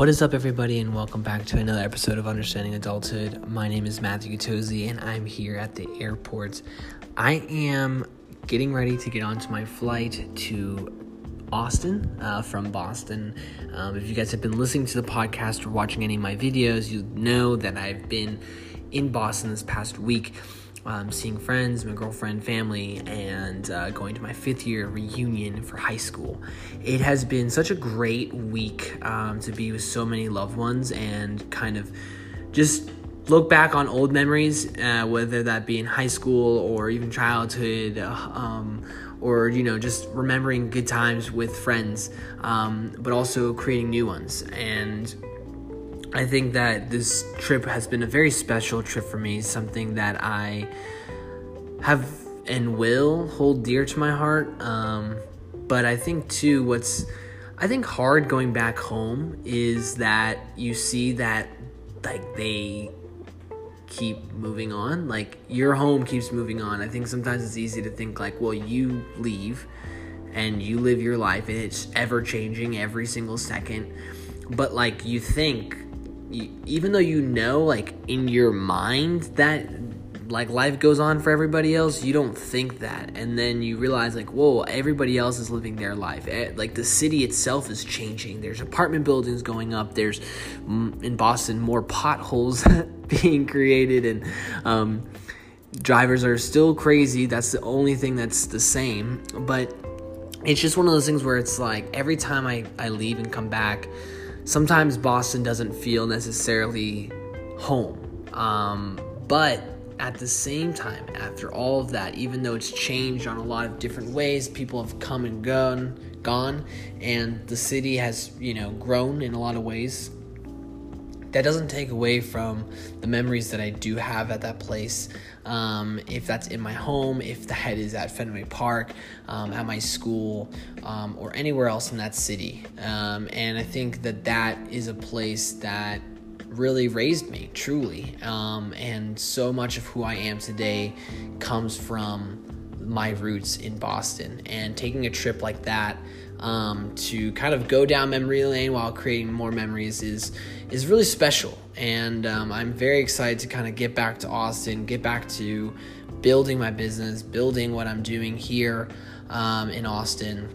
What is up, everybody, and welcome back to another episode of Understanding Adulthood. My name is Matthew Gutozzi, and I'm here at the airport. I am getting ready to get onto my flight to Austin uh, from Boston. Um, if you guys have been listening to the podcast or watching any of my videos, you know that I've been in Boston this past week um, seeing friends, my girlfriend, family, and uh, going to my fifth year reunion for high school. It has been such a great week um, to be with so many loved ones and kind of just look back on old memories, uh, whether that be in high school or even childhood. Um, or you know just remembering good times with friends um, but also creating new ones and I think that this trip has been a very special trip for me, something that I have and will hold dear to my heart. Um, but I think too, what's I think hard going back home is that you see that like they keep moving on, like your home keeps moving on. I think sometimes it's easy to think like, well, you leave and you live your life and it's ever changing every single second. But like you think even though you know like in your mind that like life goes on for everybody else you don't think that. And then you realize like whoa everybody else is living their life. Eh, like the city itself is changing. There's apartment buildings going up. There's mm, in boston more potholes being created. And um, drivers are still crazy. That's the only thing that's the same. But it's just one of those things where it's like every time i, I leave and come back sometimes Boston doesn't feel necessarily home. Um, but at the same time, after all of that, even though it's changed on a lot of different ways, people have come and gone, gone, and the city has, you know, grown in a lot of ways that doesn't take away from the memories that I do have at that place. Um, if that's in my home, if that is at Fenway Park, um, at my school, um, or anywhere else in that city. Um, and I think that that is a place that really raised me, truly. Um, and so much of who I am today comes from my roots in Boston. And taking a trip like that um, to kind of go down memory lane while creating more memories is is really special. And um, I'm very excited to kind of get back to Austin, get back to building my business, building what I'm doing here um, in Austin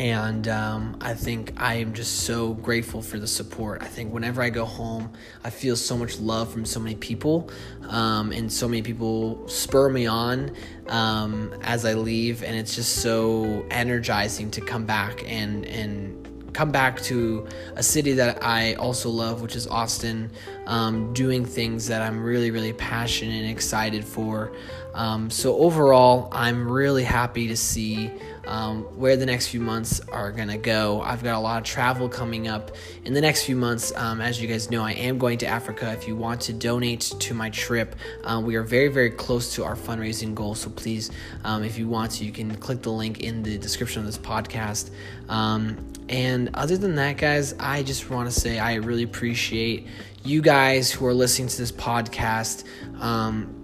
and um, I think I am just so grateful for the support. I think whenever I go home, I feel so much love from so many people, um, and so many people spur me on um, as I leave, and it's just so energizing to come back and and come back to a city that I also love, which is Austin, um, doing things that I'm really, really passionate and excited for. Um, so, overall, I'm really happy to see um, where the next few months are going to go. I've got a lot of travel coming up in the next few months. Um, as you guys know, I am going to Africa. If you want to donate to my trip, uh, we are very, very close to our fundraising goal. So please, um, if you want to, you can click the link in the description of this podcast. Um, and other than that, guys, I just want to say I really appreciate you guys who are listening to this podcast. Um,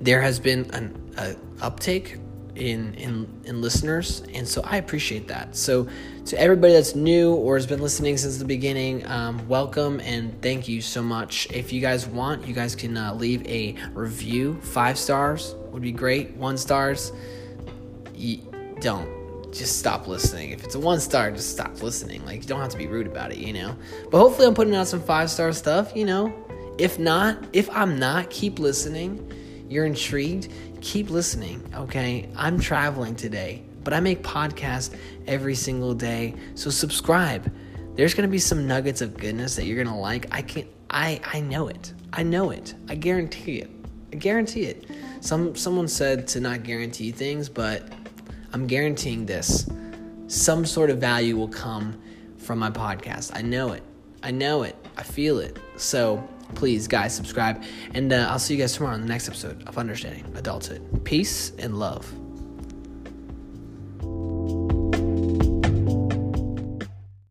there has been an a uptake in in in listeners, and so I appreciate that. So to everybody that's new or has been listening since the beginning, um, welcome and thank you so much. If you guys want, you guys can uh, leave a review. Five stars would be great. One stars, don't just stop listening. If it's a one star, just stop listening. Like you don't have to be rude about it, you know. But hopefully, I'm putting out some five star stuff, you know. If not, if I'm not, keep listening. You're intrigued keep listening, okay? I'm traveling today, but I make podcasts every single day. So subscribe. There's to be some nuggets of goodness that you're to like. I can't, I I know it. I know it. I guarantee it. I guarantee it. Some someone said to not guarantee things, but I'm guaranteeing this. Some sort of value will come from my podcast. I know it. I know it. I feel it. So please, guys, subscribe. And uh, I'll see you guys tomorrow on the next episode of Understanding Adulthood. Peace and love.